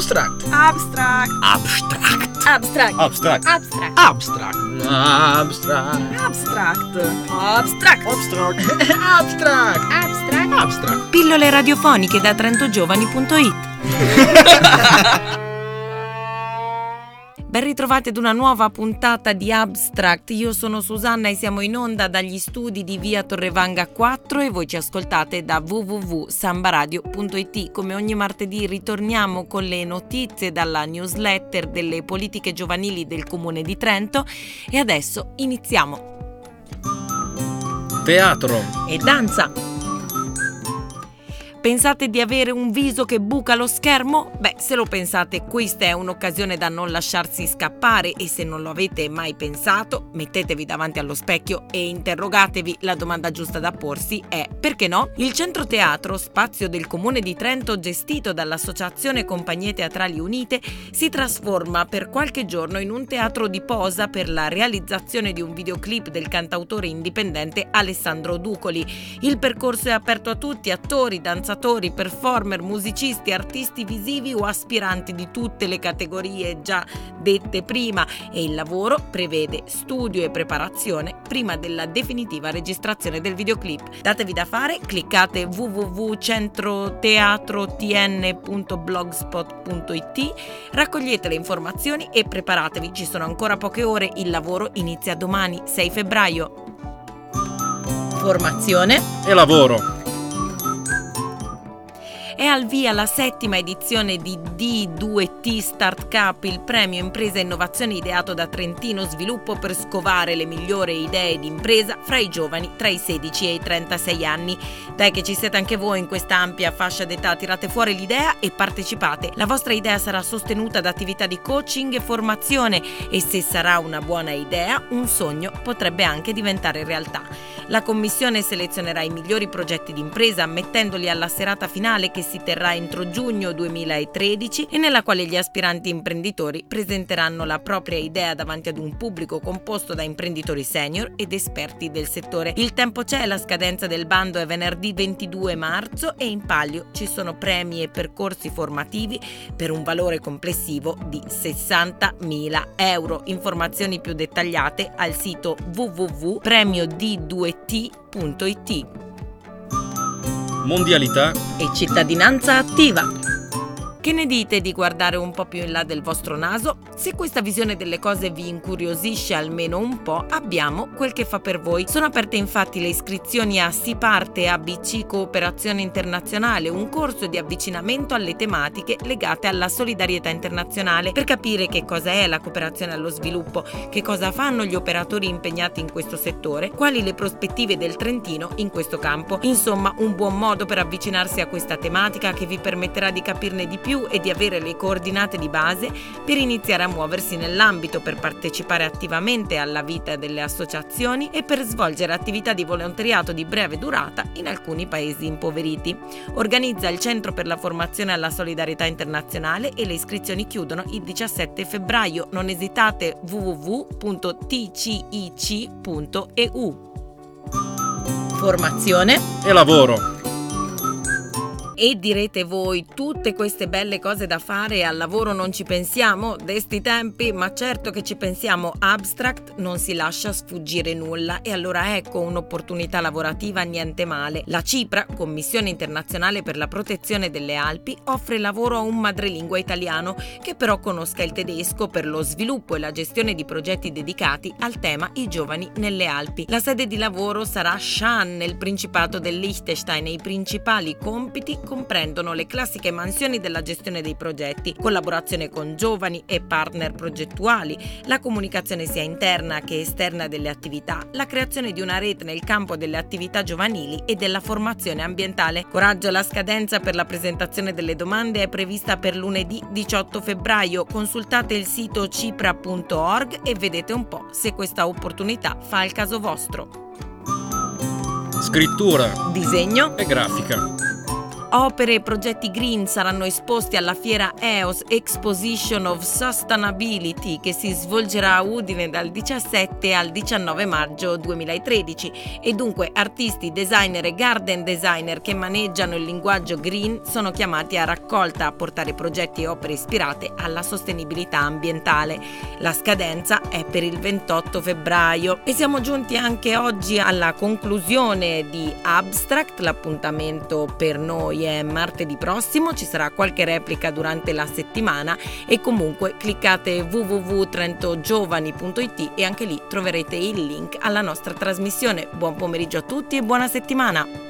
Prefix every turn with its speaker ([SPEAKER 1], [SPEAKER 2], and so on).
[SPEAKER 1] Abstract.
[SPEAKER 2] Abstract.
[SPEAKER 1] Abstract.
[SPEAKER 2] Abstract.
[SPEAKER 1] Abstract.
[SPEAKER 2] Abstract.
[SPEAKER 1] Abstract. Abstract.
[SPEAKER 2] Abstract. Abstract.
[SPEAKER 1] Abstract. Abstract.
[SPEAKER 2] Abstract.
[SPEAKER 1] Abstract.
[SPEAKER 3] Pillole radiofoniche da trentogiovani.it Ben ritrovati ad una nuova puntata di Abstract. Io sono Susanna e siamo in onda dagli studi di Via Torrevanga 4 e voi ci ascoltate da www.sambaradio.it. Come ogni martedì ritorniamo con le notizie dalla newsletter delle politiche giovanili del Comune di Trento e adesso iniziamo.
[SPEAKER 1] Teatro.
[SPEAKER 3] E danza. Pensate di avere un viso che buca lo schermo? Beh, se lo pensate, questa è un'occasione da non lasciarsi scappare e se non lo avete mai pensato, mettetevi davanti allo specchio e interrogatevi. La domanda giusta da porsi è perché no? Il Centro Teatro, spazio del Comune di Trento gestito dall'Associazione Compagnie Teatrali Unite, si trasforma per qualche giorno in un teatro di posa per la realizzazione di un videoclip del cantautore indipendente Alessandro Ducoli. Il percorso è aperto a tutti, attori, danzatori, danzatori, performer, musicisti, artisti visivi o aspiranti di tutte le categorie già dette prima e il lavoro prevede studio e preparazione prima della definitiva registrazione del videoclip. Datevi da fare, cliccate www.centroteatrotn.blogspot.it, raccogliete le informazioni e preparatevi, ci sono ancora poche ore, il lavoro inizia domani 6 febbraio. Formazione
[SPEAKER 1] E lavoro.
[SPEAKER 3] Al via la settima edizione di D2T Start Cup, il premio Impresa e Innovazione ideato da Trentino Sviluppo per scovare le migliori idee di impresa fra i giovani tra i 16 e i 36 anni. Dai che ci siete anche voi in questa ampia fascia d'età, tirate fuori l'idea e partecipate. La vostra idea sarà sostenuta da attività di coaching e formazione e se sarà una buona idea, un sogno potrebbe anche diventare realtà. La commissione selezionerà i migliori progetti di impresa mettendoli alla serata finale che si terrà entro giugno 2013 e nella quale gli aspiranti imprenditori presenteranno la propria idea davanti ad un pubblico composto da imprenditori senior ed esperti del settore. Il tempo c'è, la scadenza del bando è venerdì 22 marzo e in palio ci sono premi e percorsi formativi per un valore complessivo di 60.000 euro. Informazioni più dettagliate al sito www.premiod2t.it
[SPEAKER 1] Mondialità.
[SPEAKER 3] e cittadinanza attiva. Che ne dite di guardare un po' più in là del vostro naso? Se questa visione delle cose vi incuriosisce almeno un po', abbiamo quel che fa per voi. Sono aperte infatti le iscrizioni a Si parte ABC Cooperazione Internazionale, un corso di avvicinamento alle tematiche legate alla solidarietà internazionale, per capire che cosa è la cooperazione allo sviluppo, che cosa fanno gli operatori impegnati in questo settore, quali le prospettive del Trentino in questo campo. Insomma, un buon modo per avvicinarsi a questa tematica che vi permetterà di capirne di più e di avere le coordinate di base per iniziare a muoversi nell'ambito, per partecipare attivamente alla vita delle associazioni e per svolgere attività di volontariato di breve durata in alcuni paesi impoveriti. Organizza il Centro per la Formazione alla Solidarietà Internazionale e le iscrizioni chiudono il 17 febbraio. Non esitate www.tcic.eu. Formazione
[SPEAKER 1] E lavoro.
[SPEAKER 3] E direte voi, tutte queste belle cose da fare e al lavoro non ci pensiamo? Desti tempi? Ma certo che ci pensiamo. Abstract non si lascia sfuggire nulla e allora ecco un'opportunità lavorativa niente male. La CIPRA, Commissione Internazionale per la Protezione delle Alpi, offre lavoro a un madrelingua italiano che però conosca il tedesco per lo sviluppo e la gestione di progetti dedicati al tema I giovani nelle Alpi. La sede di lavoro sarà Schaan nel Principato del Liechtenstein e i principali compiti comprendono le classiche mansioni della gestione dei progetti, collaborazione con giovani e partner progettuali, la comunicazione sia interna che esterna delle attività, la creazione di una rete nel campo delle attività giovanili e della formazione ambientale. Coraggio, la scadenza per la presentazione delle domande è prevista per lunedì 18 febbraio. Consultate il sito cipra.org e vedete un po' se questa opportunità fa il caso vostro.
[SPEAKER 1] Scrittura.
[SPEAKER 3] Disegno
[SPEAKER 1] E grafica.
[SPEAKER 3] Opere e progetti green saranno esposti alla fiera EOS Exposition of Sustainability che si svolgerà a Udine dal 17 al 19 maggio 2013 e dunque artisti, designer e garden designer che maneggiano il linguaggio green sono chiamati a raccolta a portare progetti e opere ispirate alla sostenibilità ambientale. La scadenza è per il 28 febbraio e siamo giunti anche oggi alla conclusione di Abstract, l'appuntamento per noi è martedì prossimo, ci sarà qualche replica durante la settimana e comunque cliccate www.trentogiovani.it e anche lì troverete il link alla nostra trasmissione. Buon pomeriggio a tutti e buona settimana!